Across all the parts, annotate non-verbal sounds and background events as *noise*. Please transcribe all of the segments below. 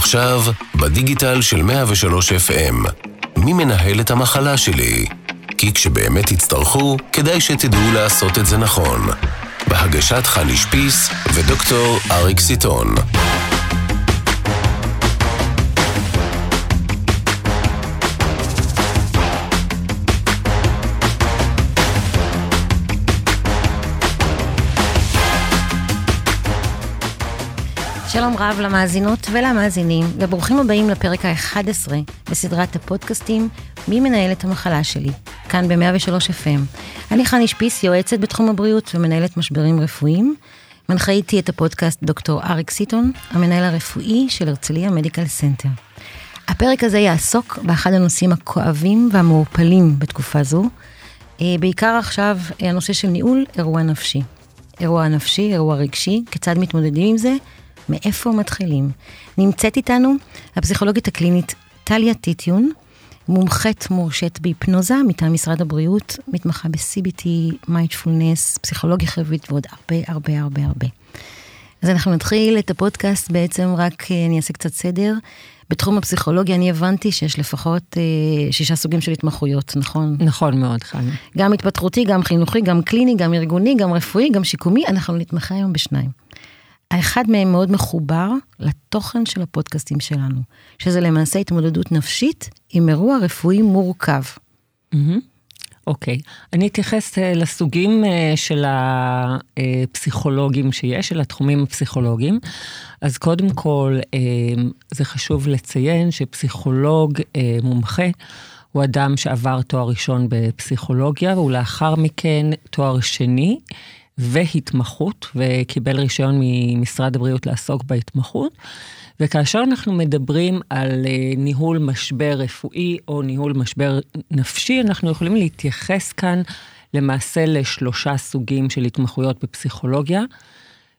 עכשיו, בדיגיטל של 103 FM. מי מנהל את המחלה שלי? כי כשבאמת תצטרכו, כדאי שתדעו לעשות את זה נכון. בהגשת חני שפיס ודוקטור אריק סיטון. שלום רב למאזינות ולמאזינים, וברוכים הבאים לפרק ה-11 בסדרת הפודקאסטים "מי מנהל את המחלה שלי?" כאן ב-103 FM. אני חני שפיס, יועצת בתחום הבריאות ומנהלת משברים רפואיים. מנחה איתי את הפודקאסט דוקטור אריק סיטון, המנהל הרפואי של הרצליה מדיקל סנטר. הפרק הזה יעסוק באחד הנושאים הכואבים והמעורפלים בתקופה זו, אה, בעיקר עכשיו אה, הנושא של ניהול אירוע נפשי. אירוע נפשי, אירוע רגשי, כיצד מתמודדים עם זה, מאיפה מתחילים. נמצאת איתנו הפסיכולוגית הקלינית טליה טיטיון, מומחית מורשית בהיפנוזה מטעם משרד הבריאות, מתמחה ב-CBT, מיינדפולנס, פסיכולוגיה חברית ועוד הרבה הרבה הרבה הרבה. אז אנחנו נתחיל את הפודקאסט בעצם רק, אה, אני אעשה קצת סדר. בתחום הפסיכולוגיה אני הבנתי שיש לפחות אה, שישה סוגים של התמחויות, נכון? נכון מאוד, חני. גם התפתחותי, גם חינוכי, גם קליני, גם ארגוני, גם רפואי, גם שיקומי, אנחנו נתמחה היום בשניים. האחד מהם מאוד מחובר לתוכן של הפודקאסטים שלנו, שזה למעשה התמודדות נפשית עם אירוע רפואי מורכב. אוקיי, okay. אני אתייחס uh, לסוגים uh, של הפסיכולוגים שיש, של התחומים הפסיכולוגיים. אז קודם כל, uh, זה חשוב לציין שפסיכולוג מומחה הוא אדם שעבר תואר ראשון בפסיכולוגיה, ולאחר מכן תואר שני והתמחות, וקיבל רישיון ממשרד הבריאות לעסוק בהתמחות. וכאשר אנחנו מדברים על אה, ניהול משבר רפואי או ניהול משבר נפשי, אנחנו יכולים להתייחס כאן למעשה לשלושה סוגים של התמחויות בפסיכולוגיה,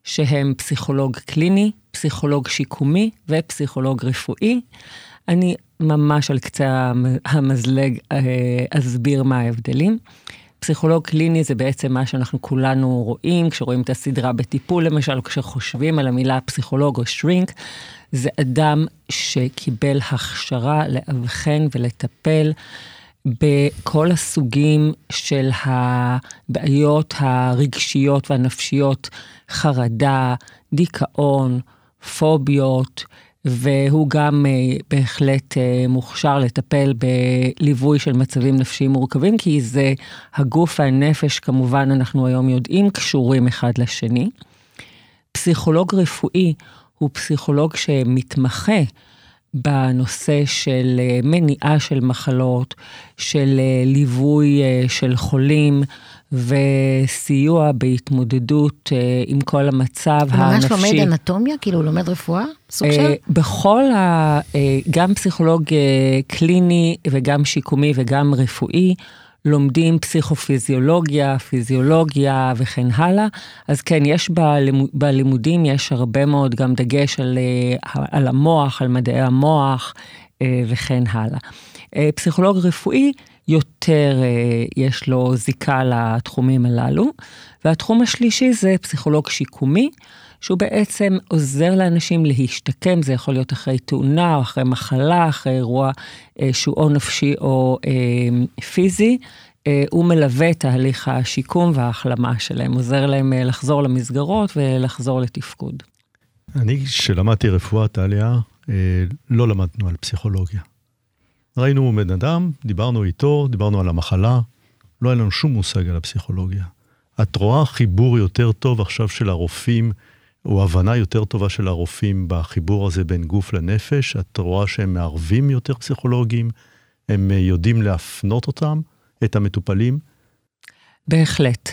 שהם פסיכולוג קליני, פסיכולוג שיקומי ופסיכולוג רפואי. אני ממש על קצה המזלג אה, אסביר מה ההבדלים. פסיכולוג קליני זה בעצם מה שאנחנו כולנו רואים, כשרואים את הסדרה בטיפול למשל, או כשחושבים על המילה פסיכולוג או שרינק, זה אדם שקיבל הכשרה לאבחן ולטפל בכל הסוגים של הבעיות הרגשיות והנפשיות, חרדה, דיכאון, פוביות, והוא גם uh, בהחלט uh, מוכשר לטפל בליווי של מצבים נפשיים מורכבים, כי זה הגוף והנפש, כמובן, אנחנו היום יודעים, קשורים אחד לשני. פסיכולוג רפואי הוא פסיכולוג שמתמחה בנושא של אה, מניעה של מחלות, של ליווי של חולים, וסיוע בהתמודדות אה, עם כל המצב הוא הנפשי. הוא ממש לומד אנטומיה? כאילו הוא לומד רפואה? סוג אה, של? בכל ה... אה, גם פסיכולוג קליני וגם שיקומי וגם רפואי. לומדים פסיכופיזיולוגיה, פיזיולוגיה וכן הלאה. אז כן, יש בלימוד, בלימודים, יש הרבה מאוד גם דגש על, על המוח, על מדעי המוח וכן הלאה. פסיכולוג רפואי יותר אה, יש לו זיקה לתחומים הללו. והתחום השלישי זה פסיכולוג שיקומי, שהוא בעצם עוזר לאנשים להשתקם, זה יכול להיות אחרי תאונה או אחרי מחלה, אחרי אירוע אה, שהוא או נפשי או אה, פיזי. הוא מלווה את תהליך השיקום וההחלמה שלהם, עוזר להם לחזור למסגרות ולחזור לתפקוד. אני, כשלמדתי רפואה, טליה, לא למדנו על פסיכולוגיה. ראינו בן אדם, דיברנו איתו, דיברנו על המחלה, לא היה לנו שום מושג על הפסיכולוגיה. את רואה חיבור יותר טוב עכשיו של הרופאים, או הבנה יותר טובה של הרופאים בחיבור הזה בין גוף לנפש? את רואה שהם מערבים יותר פסיכולוגים? הם יודעים להפנות אותם, את המטופלים? בהחלט.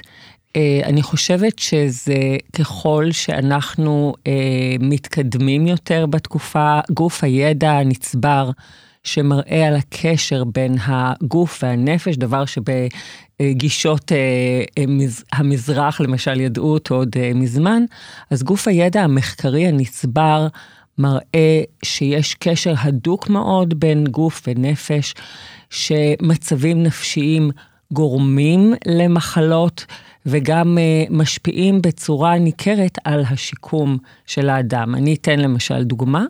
אה, אני חושבת שזה ככל שאנחנו אה, מתקדמים יותר בתקופה, גוף הידע הנצבר, שמראה על הקשר בין הגוף והנפש, דבר שבגישות אה, אה, המזרח למשל ידעו אותו עוד אה, מזמן, אז גוף הידע המחקרי הנצבר מראה שיש קשר הדוק מאוד בין גוף ונפש, שמצבים נפשיים גורמים למחלות וגם משפיעים בצורה ניכרת על השיקום של האדם. אני אתן למשל דוגמה.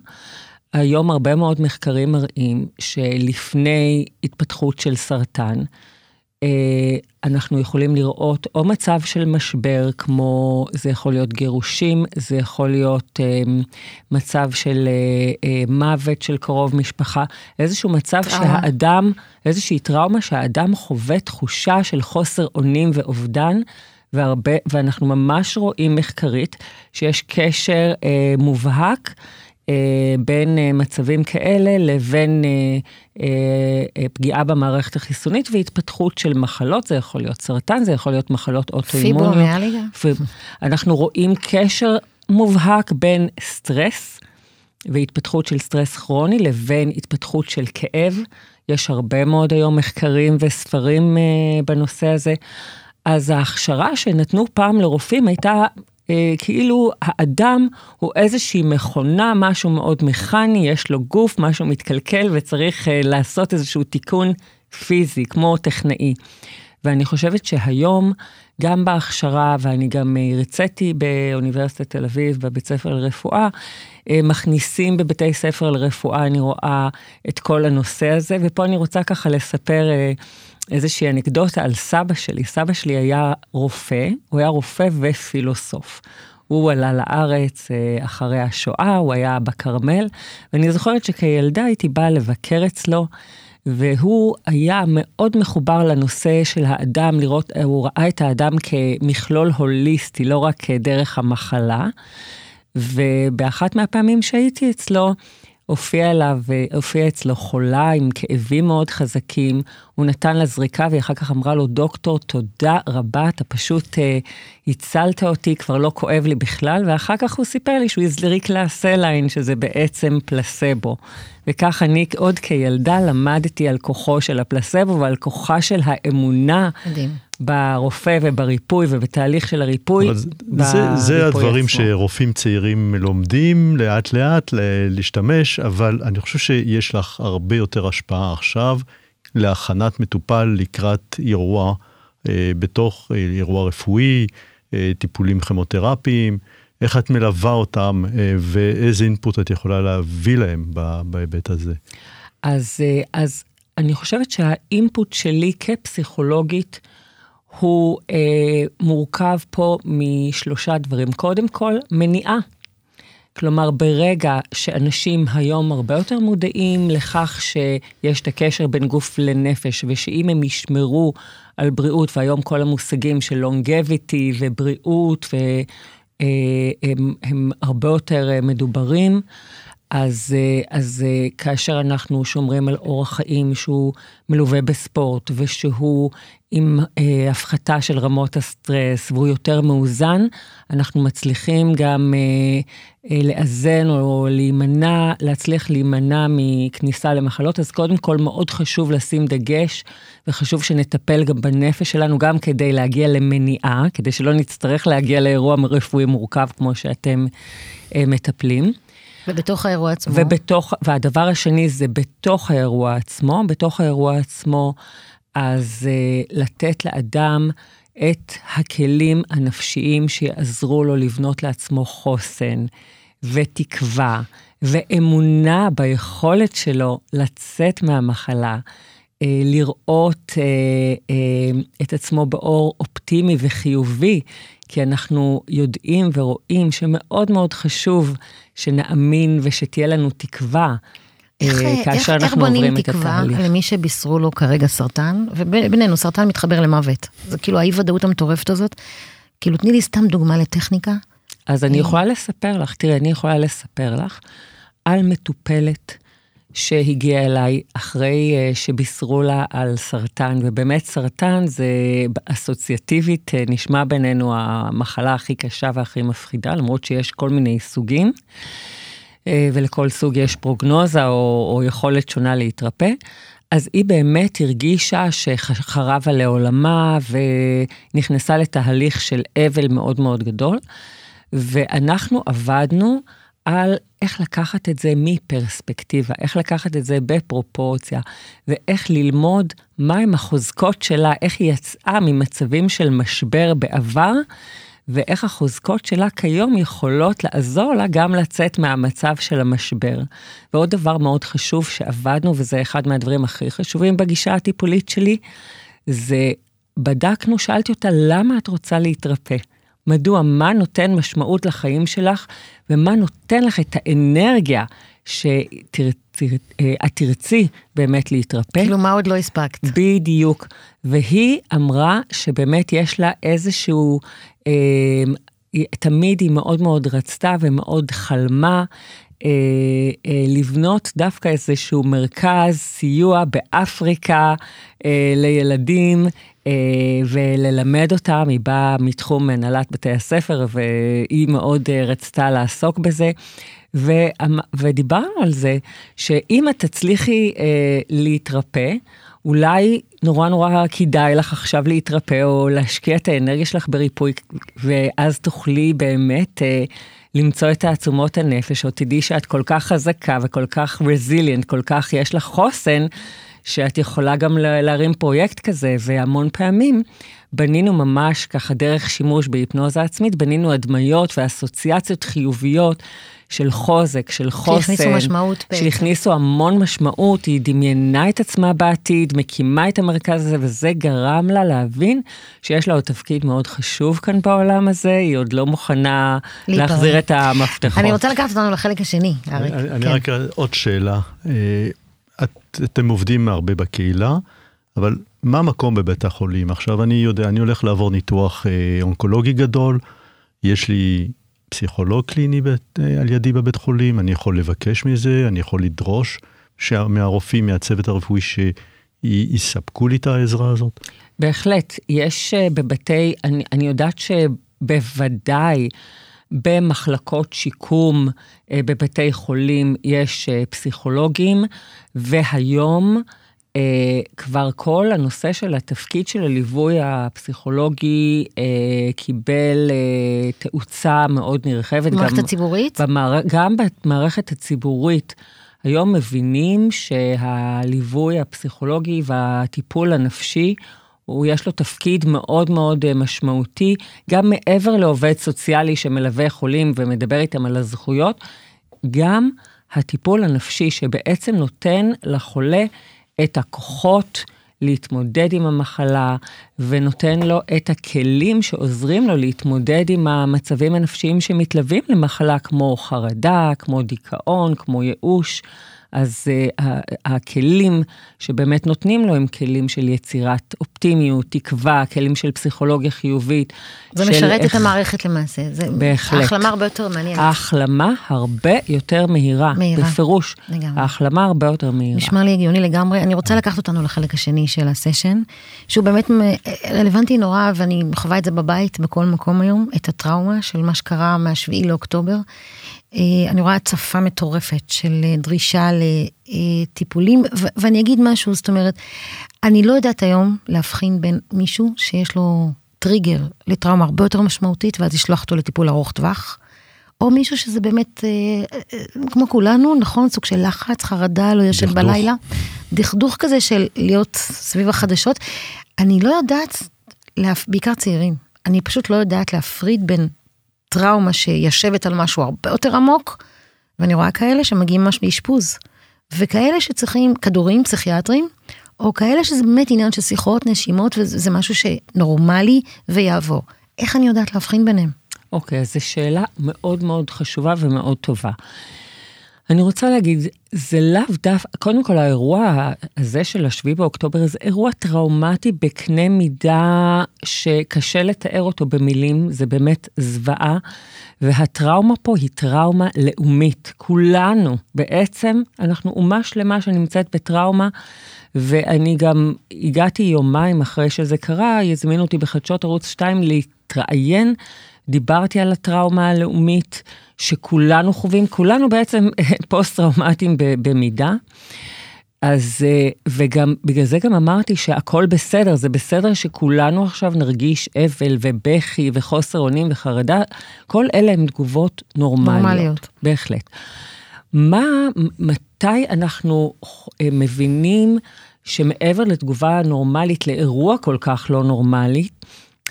היום הרבה מאוד מחקרים מראים שלפני התפתחות של סרטן, אה, אנחנו יכולים לראות או מצב של משבר, כמו זה יכול להיות גירושים, זה יכול להיות אה, מצב של אה, מוות של קרוב משפחה, איזשהו מצב טראומה. שהאדם, איזושהי טראומה שהאדם חווה תחושה של חוסר אונים ואובדן. והרבה, ואנחנו ממש רואים מחקרית שיש קשר אה, מובהק אה, בין אה, מצבים כאלה לבין אה, פגיעה במערכת החיסונית והתפתחות של מחלות, זה יכול להיות סרטן, זה יכול להיות מחלות אוטואימוניות. פיברומיאלגיה. אנחנו רואים קשר מובהק בין סטרס והתפתחות של סטרס כרוני לבין התפתחות של כאב. יש הרבה מאוד היום מחקרים וספרים בנושא הזה. אז ההכשרה שנתנו פעם לרופאים הייתה אה, כאילו האדם הוא איזושהי מכונה, משהו מאוד מכני, יש לו גוף, משהו מתקלקל וצריך אה, לעשות איזשהו תיקון פיזי, כמו טכנאי. ואני חושבת שהיום, גם בהכשרה, ואני גם הרציתי באוניברסיטת תל אביב, בבית ספר לרפואה, אה, מכניסים בבתי ספר לרפואה, אני רואה את כל הנושא הזה, ופה אני רוצה ככה לספר אה, איזושהי אנקדוטה על סבא שלי. סבא שלי היה רופא, הוא היה רופא ופילוסוף. הוא עלה לארץ אה, אחרי השואה, הוא היה בכרמל, ואני זוכרת שכילדה הייתי באה לבקר אצלו, והוא היה מאוד מחובר לנושא של האדם, לראות, הוא ראה את האדם כמכלול הוליסטי, לא רק דרך המחלה. ובאחת מהפעמים שהייתי אצלו, הופיע אליו, הופיע אצלו חולה עם כאבים מאוד חזקים, הוא נתן לה זריקה והיא אחר כך אמרה לו, דוקטור, תודה רבה, אתה פשוט אה, הצלת אותי, כבר לא כואב לי בכלל, ואחר כך הוא סיפר לי שהוא הזריק לה סליין, שזה בעצם פלסבו. וכך אני עוד כילדה למדתי על כוחו של הפלסבו ועל כוחה של האמונה. מדהים. ברופא ובריפוי ובתהליך של הריפוי. זה, זה הדברים עצמו. שרופאים צעירים לומדים לאט לאט להשתמש, אבל אני חושב שיש לך הרבה יותר השפעה עכשיו להכנת מטופל לקראת אירוע אה, בתוך אה, אירוע רפואי, אה, טיפולים כימותרפיים, איך את מלווה אותם אה, ואיזה אינפוט את יכולה להביא להם בהיבט הזה. אז, אה, אז אני חושבת שהאינפוט שלי כפסיכולוגית, הוא אה, מורכב פה משלושה דברים. קודם כל, מניעה. כלומר, ברגע שאנשים היום הרבה יותר מודעים לכך שיש את הקשר בין גוף לנפש, ושאם הם ישמרו על בריאות, והיום כל המושגים של לונגביטי ובריאות, והם אה, הם הרבה יותר אה, מדוברים, אז, אה, אז כאשר אנחנו שומרים על אורח חיים שהוא מלווה בספורט, ושהוא עם אה, הפחתה של רמות הסטרס והוא יותר מאוזן, אנחנו מצליחים גם אה, אה, לאזן או להימנע, להצליח להימנע מכניסה למחלות. אז קודם כל מאוד חשוב לשים דגש, וחשוב שנטפל גם בנפש שלנו, גם כדי להגיע למניעה, כדי שלא נצטרך להגיע לאירוע רפואי מורכב כמו שאתם אה, מטפלים. ובתוך האירוע עצמו? ובתוך, והדבר השני זה בתוך האירוע עצמו. בתוך האירוע עצמו, אז uh, לתת לאדם את הכלים הנפשיים שיעזרו לו לבנות לעצמו חוסן ותקווה ואמונה ביכולת שלו לצאת מהמחלה, uh, לראות uh, uh, את עצמו באור אופטימי וחיובי, כי אנחנו יודעים ורואים שמאוד מאוד חשוב שנאמין ושתהיה לנו תקווה. איך, אה, כאשר איך, אנחנו עוברים את התהליך. איך בונים תקווה למי שבישרו לו כרגע סרטן, ובינינו, סרטן מתחבר למוות. זה כאילו האי ודאות המטורפת הזאת. כאילו, תני לי סתם דוגמה לטכניקה. אז אני יכולה לספר לך, תראי, אני יכולה לספר לך על מטופלת שהגיעה אליי אחרי אה, שבישרו לה על סרטן, ובאמת סרטן זה אסוציאטיבית, אה, נשמע בינינו המחלה הכי קשה והכי מפחידה, למרות שיש כל מיני סוגים. אה, ולכל סוג יש פרוגנוזה או, או יכולת שונה להתרפא. אז היא באמת הרגישה שחרב עליה עולמה ונכנסה לתהליך של אבל מאוד מאוד גדול. ואנחנו עבדנו על איך לקחת את זה מפרספקטיבה, איך לקחת את זה בפרופורציה, ואיך ללמוד מהם החוזקות שלה, איך היא יצאה ממצבים של משבר בעבר, ואיך החוזקות שלה כיום יכולות לעזור לה גם לצאת מהמצב של המשבר. ועוד דבר מאוד חשוב שעבדנו, וזה אחד מהדברים הכי חשובים בגישה הטיפולית שלי, זה בדקנו, שאלתי אותה, למה את רוצה להתרפא? מדוע, מה נותן משמעות לחיים שלך, ומה נותן לך את האנרגיה שאת תרצי באמת להתרפא. כאילו, מה עוד לא הספקת? בדיוק. והיא אמרה שבאמת יש לה איזשהו, אה, תמיד היא מאוד מאוד רצתה ומאוד חלמה אה, אה, לבנות דווקא איזשהו מרכז סיוע באפריקה אה, לילדים אה, וללמד אותם. היא באה מתחום הנהלת בתי הספר והיא מאוד אה, רצתה לעסוק בזה. ודיברנו על זה שאם את תצליחי אה, להתרפא, אולי נורא נורא כדאי לך עכשיו להתרפא או להשקיע את האנרגיה שלך בריפוי, ואז תוכלי באמת אה, למצוא את תעצומות הנפש, או תדעי שאת כל כך חזקה וכל כך רזיליאנט, כל כך יש לך חוסן, שאת יכולה גם להרים פרויקט כזה, והמון פעמים בנינו ממש ככה דרך שימוש בהיפנוזה עצמית, בנינו הדמיות ואסוציאציות חיוביות. של חוזק, של חוסן. שהכניסו משמעות. שהכניסו המון משמעות, היא דמיינה את עצמה בעתיד, מקימה את המרכז הזה, וזה גרם לה להבין שיש לה עוד תפקיד מאוד חשוב כאן בעולם הזה, היא עוד לא מוכנה. להחזיר את המפתחות. אני רוצה לקחת אותנו לחלק השני, אריק. אני, אני כן. רק עוד שאלה. אה, את, אתם עובדים הרבה בקהילה, אבל מה המקום בבית החולים? עכשיו אני יודע, אני הולך לעבור ניתוח אה, אונקולוגי גדול, יש לי פסיכולוג קליני אה, על ידי בבית חולים, אני יכול לבקש מזה, אני יכול לדרוש מהרופאים, מהצוות הרפואי, שיספקו לי את העזרה הזאת? בהחלט, יש אה, בבתי, אני, אני יודעת שבוודאי במחלקות שיקום אה, בבתי חולים יש פסיכולוגים, והיום אה, כבר כל הנושא של התפקיד של הליווי הפסיכולוגי אה, קיבל אה, תאוצה מאוד נרחבת. במערכת הציבורית? במער... גם במערכת הציבורית. היום מבינים שהליווי הפסיכולוגי והטיפול הנפשי, הוא יש לו תפקיד מאוד מאוד אה, משמעותי, גם מעבר לעובד סוציאלי שמלווה חולים ומדבר איתם על הזכויות, גם הטיפול הנפשי שבעצם נותן לחולה את הכוחות להתמודד עם המחלה, ונותן לו את הכלים שעוזרים לו להתמודד עם המצבים הנפשיים שמתלווים למחלה, כמו חרדה, כמו דיכאון, כמו ייאוש. אז uh, הכלים שבאמת נותנים לו הם כלים של יצירת אופטימיות, תקווה, כלים של פסיכולוגיה חיובית. זה משרת איך... את המערכת למעשה. זה בהחלט. ההחלמה הרבה יותר מעניינת. ההחלמה הרבה יותר מהירה, מהירה. בפירוש. לגמרי. ההחלמה הרבה יותר מהירה. נשמע לי הגיוני לגמרי. אני רוצה לקחת אותנו לחלק השני של הסשן, שהוא באמת רלוונטי נורא, ואני חווה את זה בבית, בכל מקום היום, את הטראומה של מה שקרה מה-7 לאוקטובר. אה, אני רואה הצפה מטורפת של אה, דרישה לטיפולים, ואני אגיד משהו, זאת אומרת, אני לא יודעת היום להבחין בין מישהו שיש לו טריגר לטראומה הרבה יותר משמעותית, ואז לשלוח אותו לטיפול ארוך טווח, או מישהו שזה באמת, אה, כמו כולנו, נכון, סוג של לחץ, חרדה, לא ישן בלילה. דכדוך כזה של להיות סביב החדשות. אני לא יודעת, בעיקר צעירים, אני פשוט לא יודעת להפריד בין טראומה שיושבת על משהו הרבה יותר עמוק, ואני רואה כאלה שמגיעים ממש מאשפוז, וכאלה שצריכים כדורים פסיכיאטרים, או כאלה שזה באמת עניין של שיחות, נשימות, וזה משהו שנורמלי ויעבור. איך אני יודעת להבחין ביניהם? אוקיי, okay, אז זו שאלה מאוד מאוד חשובה ומאוד טובה. אני רוצה להגיד, זה לאו דווקא, קודם כל האירוע הזה של השביעי באוקטובר זה אירוע טראומטי בקנה מידה שקשה לתאר אותו במילים, זה באמת זוועה, והטראומה פה היא טראומה לאומית. כולנו, בעצם, אנחנו אומה שלמה שנמצאת בטראומה, ואני גם הגעתי יומיים אחרי שזה קרה, יזמינו אותי בחדשות ערוץ 2 להתראיין, דיברתי על הטראומה הלאומית. שכולנו חווים, כולנו בעצם *laughs* פוסט-טראומטיים במידה. אז, אה, וגם, בגלל זה גם אמרתי שהכל בסדר, זה בסדר שכולנו עכשיו נרגיש אבל ובכי וחוסר אונים וחרדה, כל אלה הן תגובות נורמליות. נורמליות. בהחלט. מה, מתי אנחנו אה, מבינים שמעבר לתגובה נורמלית לאירוע כל כך לא נורמלי,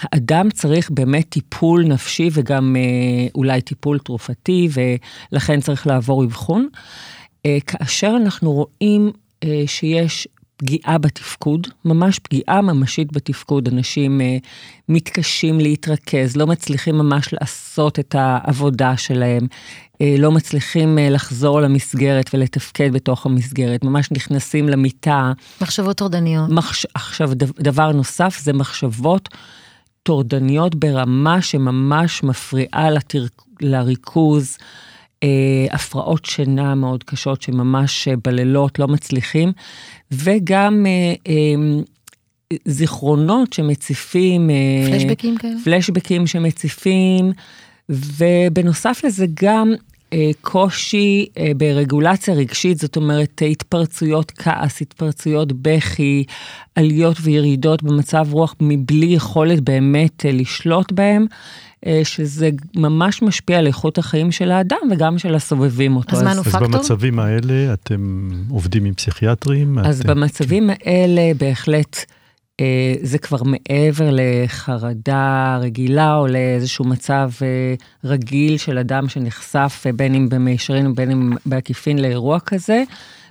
האדם צריך באמת טיפול נפשי וגם אה, אולי טיפול תרופתי, ולכן צריך לעבור אבחון. אה, כאשר אנחנו רואים אה, שיש פגיעה בתפקוד, ממש פגיעה ממשית בתפקוד. אנשים אה, מתקשים להתרכז, לא מצליחים ממש לעשות את העבודה שלהם, אה, לא מצליחים אה, לחזור למסגרת ולתפקד בתוך המסגרת, ממש נכנסים למיטה. מחשבות טורדניות. מחש... עכשיו, דבר נוסף זה מחשבות טורדניות ברמה שממש מפריעה לתר... לריכוז. אה, הפרעות שינה מאוד קשות שממש אה, בלילות לא מצליחים, וגם אה, אה, זיכרונות שמציפים... אה, פלשבקים כאלה? פלשבקים שמציפים, ובנוסף לזה גם קושי אה, ברגולציה רגשית, זאת אומרת התפרצויות כעס, התפרצויות בכי, עליות וירידות במצב רוח מבלי יכולת באמת אה, לשלוט בהם. שזה ממש משפיע על איכות החיים של האדם וגם של הסובבים אותו. אז מה הוא פקטור? אז במצבים האלה אתם עובדים עם פסיכיאטרים? אז אתם... במצבים האלה בהחלט אה, זה כבר מעבר לחרדה רגילה או לאיזשהו מצב אה, רגיל של אדם שנחשף אה, בין אם במישרין ובין אם בעקיפין לאירוע כזה.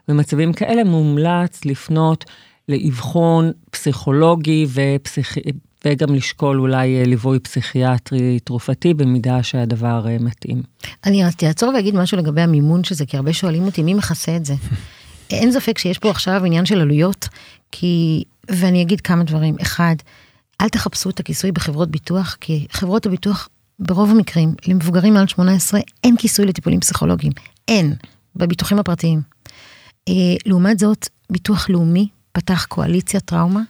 במצבים כאלה מומלץ לפנות לאבחון פסיכולוגי ופסיכ... וגם לשקול אולי ליווי פסיכיאטרי תרופתי במידה שהדבר מתאים. אני רציתי לעצור ואגיד משהו לגבי המימון של זה, כי הרבה שואלים אותי מי מכסה את זה. *laughs* אין ספק שיש פה עכשיו עניין של עלויות, כי ואני אגיד כמה דברים. אחד, אל תחפשו את הכיסוי בחברות ביטוח, כי חברות הביטוח, ברוב המקרים, למבוגרים מעל 18, אין כיסוי לטיפולים פסיכולוגיים. אין, בביטוחים הפרטיים. אה, לעומת זאת, ביטוח לאומי פתח קואליציה טראומה,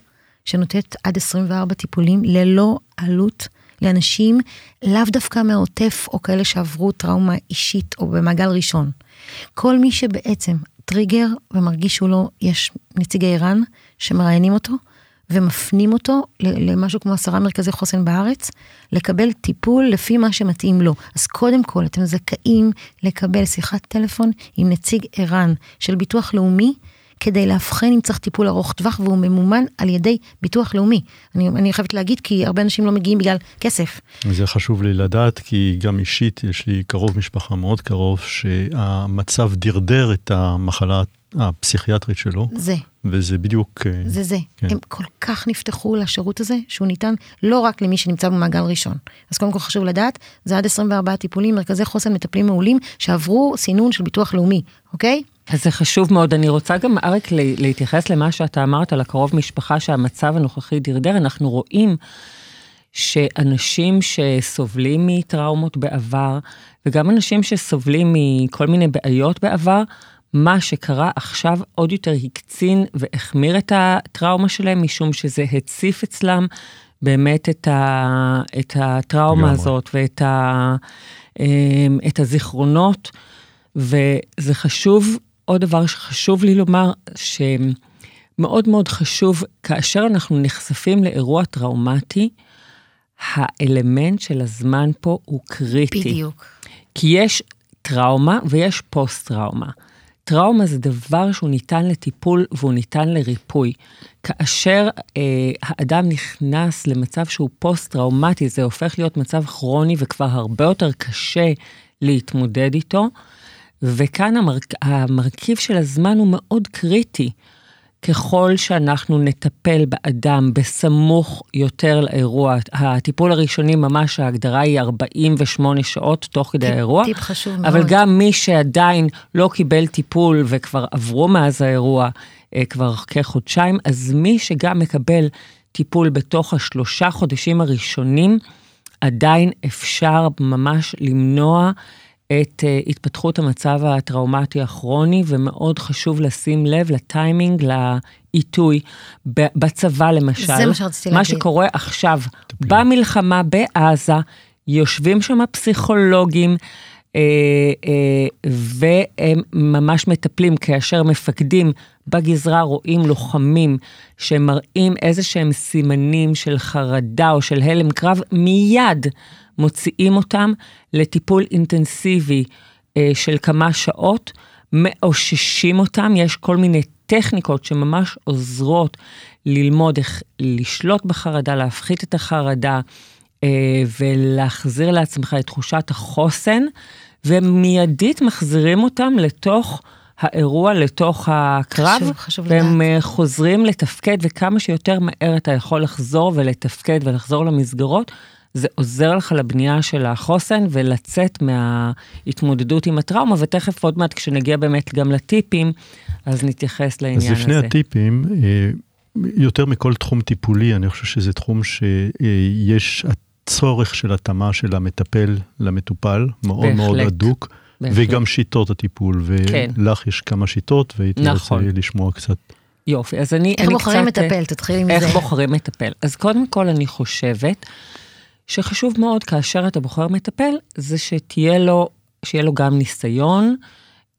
שנותנת עד 24 טיפולים ללא עלות לאנשים לאו דווקא מהעוטף או כאלה שעברו טראומה אישית או במעגל ראשון. כל מי שבעצם טריגר ומרגיש שהוא לא, יש נציגי ער"ן שמראיינים אותו ומפנים אותו למשהו כמו עשרה מרכזי חוסן בארץ, לקבל טיפול לפי מה שמתאים לו. אז קודם כל, אתם זכאים לקבל שיחת טלפון עם נציג ער"ן של ביטוח לאומי, כדי לאבחן אם צריך טיפול ארוך טווח, והוא ממומן על ידי ביטוח לאומי. אני, אני חייבת להגיד, כי הרבה אנשים לא מגיעים בגלל כסף. זה חשוב לי לדעת, כי גם אישית יש לי קרוב משפחה מאוד קרוב, שהמצב דרדר את המחלה הפסיכיאטרית שלו. זה. וזה בדיוק... אה, זה זה. כן. הם כל כך נפתחו לשירות הזה, שהוא ניתן לא רק למי שנמצא במעגל ראשון. אז קודם כל חשוב לדעת, זה עד 24 טיפולים, מרכזי חוסן מטפלים מעולים, שעברו סינון של ביטוח לאומי, אוקיי? אז זה חשוב מאוד. אני רוצה גם, אריק, להתייחס למה שאתה אמרת על הקרוב משפחה, שהמצב הנוכחי דרדר. אנחנו רואים שאנשים שסובלים מטראומות בעבר, וגם אנשים שסובלים מכל מיני בעיות בעבר, מה שקרה עכשיו עוד יותר הקצין והחמיר את הטראומה שלהם, משום שזה הציף אצלם באמת את, ה, את הטראומה הזאת ואת ה, אמ, את הזיכרונות. וזה חשוב, עוד דבר שחשוב לי לומר, שמאוד מאוד חשוב, כאשר אנחנו נחשפים לאירוע טראומטי, האלמנט של הזמן פה הוא קריטי. בדיוק. כי יש טראומה ויש פוסט-טראומה. טראומה זה דבר שהוא ניתן לטיפול והוא ניתן לריפוי. כאשר אה, האדם נכנס למצב שהוא פוסט-טראומטי, זה הופך להיות מצב כרוני וכבר הרבה יותר קשה להתמודד איתו. וכאן המר... המרכיב של הזמן הוא מאוד קריטי. ככל שאנחנו נטפל באדם בסמוך יותר לאירוע, הטיפול הראשוני ממש ההגדרה היא 48 שעות תוך כדי האירוע. טיפ חשוב אבל מאוד. אבל גם מי שעדיין לא קיבל טיפול וכבר עברו מאז האירוע אה, כבר כחודשיים, אז מי שגם מקבל טיפול בתוך השלושה חודשים הראשונים, עדיין אפשר ממש למנוע את uh, התפתחות המצב הטראומטי הכרוני, ומאוד חשוב לשים לב לטיימינג, לעיתוי, בצבא למשל. זה מה שרציתי להגיד. מה שקורה עכשיו, במלחמה בעזה, יושבים שם פסיכולוגים, אה, אה, והם ממש מטפלים כאשר מפקדים בגזרה רואים לוחמים שמראים איזה שהם סימנים של חרדה או של הלם קרב, מיד מוציאים אותם לטיפול אינטנסיבי אה, של כמה שעות, מאוששים אותם, יש כל מיני טכניקות שממש עוזרות ללמוד איך לשלוט בחרדה, להפחית את החרדה אה, ולהחזיר לעצמך את תחושת החוסן, ומיידית מחזירים אותם לתוך האירוע, לתוך הקרב, חשוב, חשוב והם לדעת. אה, חוזרים לתפקד, וכמה שיותר מהר אתה יכול לחזור ולתפקד ולחזור למסגרות. זה עוזר לך לבנייה של החוסן ולצאת מההתמודדות עם הטראומה, ותכף עוד מעט כשנגיע באמת גם לטיפים, אז נתייחס לעניין אז הזה. לפני הטיפים, אה, יותר מכל תחום טיפולי, אני חושב שזה תחום שיש הצורך של התאמה של המטפל למטופל, מאוד בהחלט. מאוד הדוק, בהחלט. וגם שיטות הטיפול, כן. ולך יש כמה שיטות, והייתי נכון. רוצה לשמוע קצת. יופי, אז אני, איך אני בוחרים קצת... אה, מטפל? תתחילי עם איך זה. בוחרים מטפל? אז קודם כל אני חושבת שחשוב מאוד כאשר אתה בוחר מטפל, זה שתהיה לו, שיהיה לו גם ניסיון,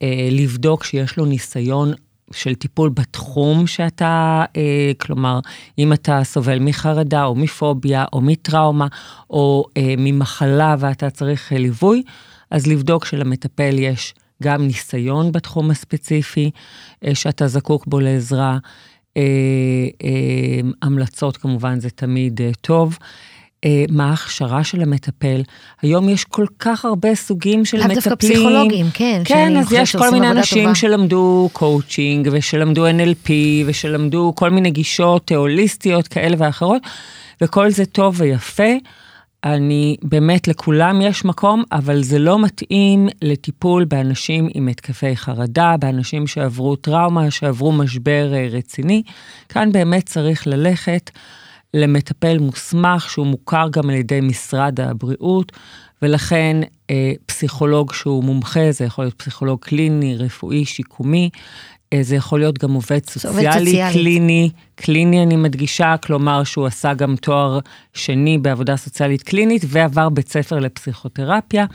אה, לבדוק שיש לו ניסיון של טיפול בתחום שאתה, אה, כלומר, אם אתה סובל מחרדה או מפוביה או מטראומה או אה, ממחלה ואתה צריך אה, ליווי, אז לבדוק שלמטפל יש גם ניסיון בתחום הספציפי אה, שאתה זקוק בו לעזרה. אה, אה, המלצות כמובן זה תמיד אה, טוב. אה, מה ההכשרה של המטפל? היום יש כל כך הרבה סוגים של לאו מטפלים. דווקא פסיכולוגים, כן, כן, אז יש כל מיני אנשים טובים. שלמדו קואוצ'ינג, ושלמדו NLP, ושלמדו כל מיני גישות הוליסטיות כאלה ואחרות, וכל זה טוב ויפה. אני, באמת, לכולם יש מקום, אבל זה לא מתאים לטיפול באנשים עם התקפי חרדה, באנשים שעברו טראומה, שעברו משבר אה, רציני. כאן באמת צריך ללכת למטפל מוסמך, שהוא מוכר גם על ידי משרד הבריאות, ולכן אה, פסיכולוג שהוא מומחה, זה יכול להיות פסיכולוג קליני, רפואי, שיקומי, זה יכול להיות גם עובד סוציאלי, סוציאלי. קליני, קליני אני מדגישה, כלומר שהוא עשה גם תואר שני בעבודה סוציאלית קלינית ועבר בית ספר לפסיכותרפיה,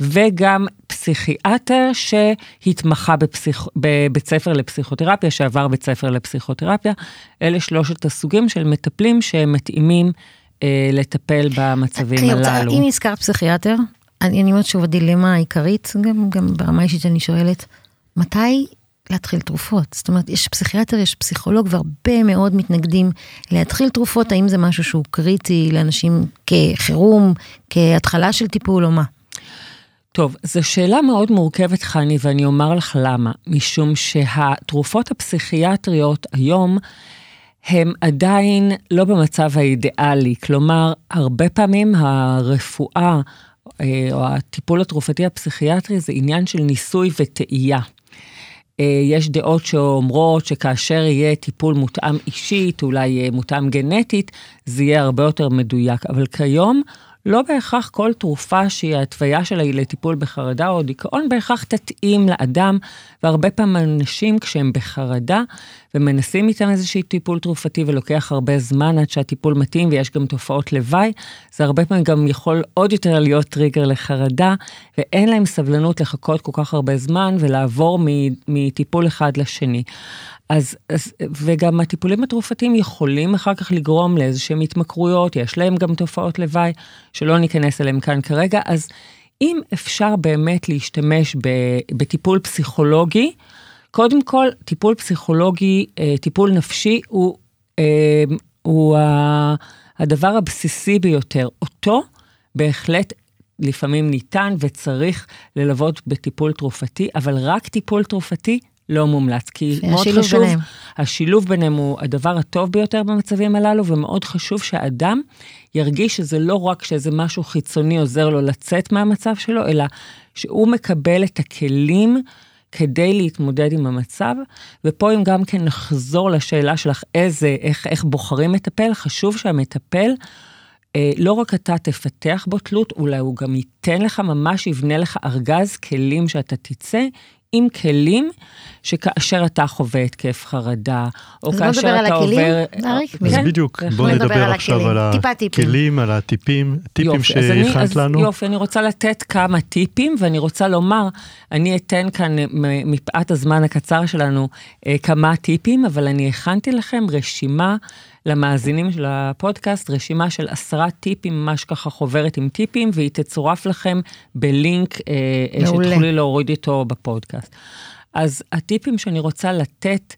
וגם פסיכיאטר שהתמחה בפסיכ... בבית ספר לפסיכותרפיה, שעבר בית ספר לפסיכותרפיה. אלה שלושת הסוגים של מטפלים שמתאימים אה, לטפל במצבים אני רוצה, הללו. אם הזכרת פסיכיאטר, אני, אומרת שוב, הדילמה העיקרית, גם, גם ברמה האישית אני שואלת, מתי להתחיל תרופות? זאת אומרת, יש פסיכיאטר, יש פסיכולוג, והרבה מאוד מתנגדים להתחיל תרופות, האם זה משהו שהוא קריטי לאנשים כחירום, כהתחלה של טיפול או מה? טוב, זו שאלה מאוד מורכבת, חני, ואני אומר לך למה. משום שהתרופות הפסיכיאטריות היום, הם עדיין לא במצב האידיאלי. כלומר, הרבה פעמים הרפואה אה, או הטיפול התרופתי הפסיכיאטרי זה עניין של ניסוי וטעייה. אה, יש דעות שאומרות שכאשר יהיה טיפול מותאם אישית, אולי אה, מותאם גנטית, זה יהיה הרבה יותר מדויק. אבל כיום, לא בהכרח כל תרופה שהיא ההתוויה שלה היא לטיפול בחרדה או דיכאון, בהכרח תתאים לאדם, והרבה פעמים אנשים כשהם בחרדה ומנסים איתם איזשהו טיפול תרופתי ולוקח הרבה זמן עד שהטיפול מתאים ויש גם תופעות לוואי, זה הרבה פעמים גם יכול עוד יותר להיות טריגר לחרדה, ואין להם סבלנות לחכות כל כך הרבה זמן ולעבור מטיפול אחד לשני. אז, אז, וגם הטיפולים התרופתיים יכולים אחר כך לגרום לאיזשהם התמכרויות, יש להם גם תופעות לוואי, שלא ניכנס אליהם כאן כרגע, אז אם אפשר באמת להשתמש בטיפול פסיכולוגי, קודם כל, טיפול פסיכולוגי, אה, טיפול נפשי, הוא, אה, הוא הדבר הבסיסי ביותר. אותו בהחלט לפעמים ניתן וצריך ללוות בטיפול תרופתי, אבל רק טיפול תרופתי לא מומלץ, כי מאוד חשוב, ביניהם. השילוב ביניהם הוא הדבר הטוב ביותר במצבים הללו, ומאוד חשוב שהאדם ירגיש שזה לא רק שאיזה משהו חיצוני עוזר לו לצאת מהמצב שלו, אלא שהוא מקבל את הכלים כדי להתמודד עם המצב. ופה אם גם כן נחזור לשאלה שלך, איזה, איך, איך בוחרים מטפל, חשוב שהמטפל, אה, לא רק אתה תפתח בו תלות, אולי הוא גם ייתן לך, ממש יבנה לך ארגז כלים שאתה תצא עם כלים שכאשר אתה חווה התקף חרדה, או אז בוא נדבר כאשר על אתה הכלים, עובר... אריק? אז כן, בדיוק, בהחלט. בוא נדבר על עכשיו. על. הכלים, על הטיפים, טיפים אז שהכנת אז לנו. יופי, אני רוצה לתת כמה טיפים, ואני רוצה לומר, אני אתן כאן, מפאת הזמן הקצר שלנו, אה, כמה טיפים, אבל אני הכנתי לכם רשימה למאזינים של הפודקאסט, רשימה של עשרה טיפים, ממש ככה חוברת עם טיפים, והיא תצורף לכם בלינק אה, אה. שתוכלי להוריד איתו בפודקאסט. אז הטיפים שאני רוצה לתת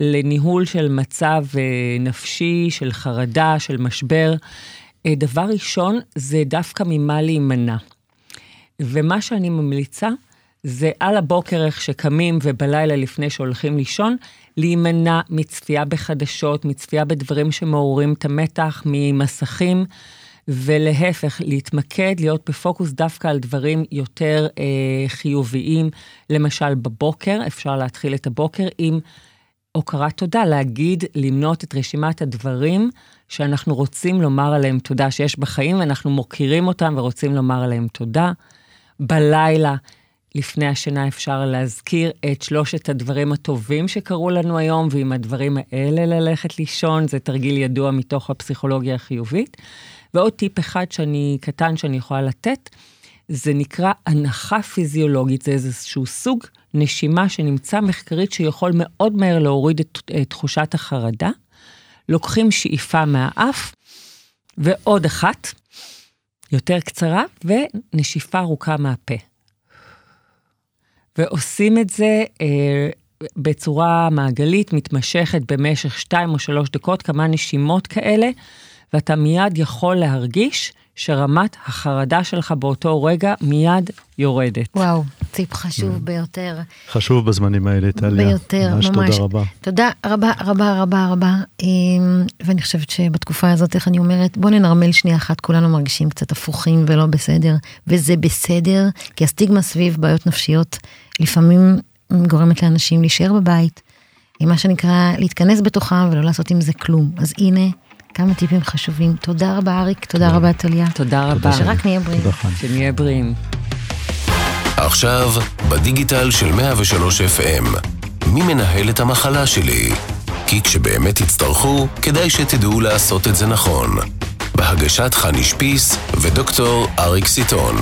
לניהול של מצב אה, נפשי, של חרדה, של משבר. אה, דבר ראשון, זה דווקא ממה להימנע. ומה שאני ממליצה, זה על הבוקר איך שקמים ובלילה לפני שהולכים לישון, להימנע מצפייה בחדשות, מצפייה בדברים שמעוררים את המתח, ממסכים, ולהפך, להתמקד, להיות בפוקוס דווקא על דברים יותר אה, חיוביים. למשל, בבוקר, אפשר להתחיל את הבוקר עם הוקרת תודה, להגיד, למנות את רשימת הדברים שאנחנו רוצים לומר עליהם תודה, שיש בחיים, ואנחנו מוקירים אותם ורוצים לומר עליהם תודה. בלילה, לפני השינה אפשר להזכיר את שלושת הדברים הטובים שקרו לנו היום, ועם הדברים האלה ללכת לישון, זה תרגיל ידוע מתוך הפסיכולוגיה החיובית. ועוד טיפ אחד שאני, קטן שאני יכולה לתת, זה נקרא הנחה פיזיולוגית, זה איזשהו סוג נשימה שנמצא מחקרית שיכול מאוד מהר להוריד את, את תחושת החרדה. לוקחים שאיפה מהאף, ועוד אחת, יותר קצרה, ונשיפה ארוכה מהפה. ועושים את זה אה, בצורה מעגלית, מתמשכת במשך שתיים או שלוש דקות, כמה נשימות כאלה, ואתה מיד יכול להרגיש שרמת החרדה שלך באותו רגע מיד יורדת. וואו, טיפ חשוב mm. ביותר. חשוב בזמנים האלה, טליה. ביותר, ממש. ממש. תודה רבה. תודה רבה רבה רבה רבה. אמ, ואני חושבת שבתקופה הזאת, איך אני אומרת, בוא ננרמל שנייה אחת, כולנו מרגישים קצת הפוכים ולא בסדר, וזה בסדר, כי הסטיגמה סביב בעיות נפשיות לפעמים גורמת לאנשים להישאר בבית, מה שנקרא להתכנס בתוכם ולא לעשות עם זה כלום. אז הנה, כמה טיפים חשובים. תודה רבה, אריק, תודה רבה, טליה. תודה רבה. שרק נהיה בריאים. שנהיה בריאים. עכשיו, בדיגיטל של 103 FM, מי מנהל את המחלה שלי? כי כשבאמת תצטרכו, כדאי שתדעו לעשות את זה נכון. בהגשת חני שפיס ודוקטור אריק סיטון.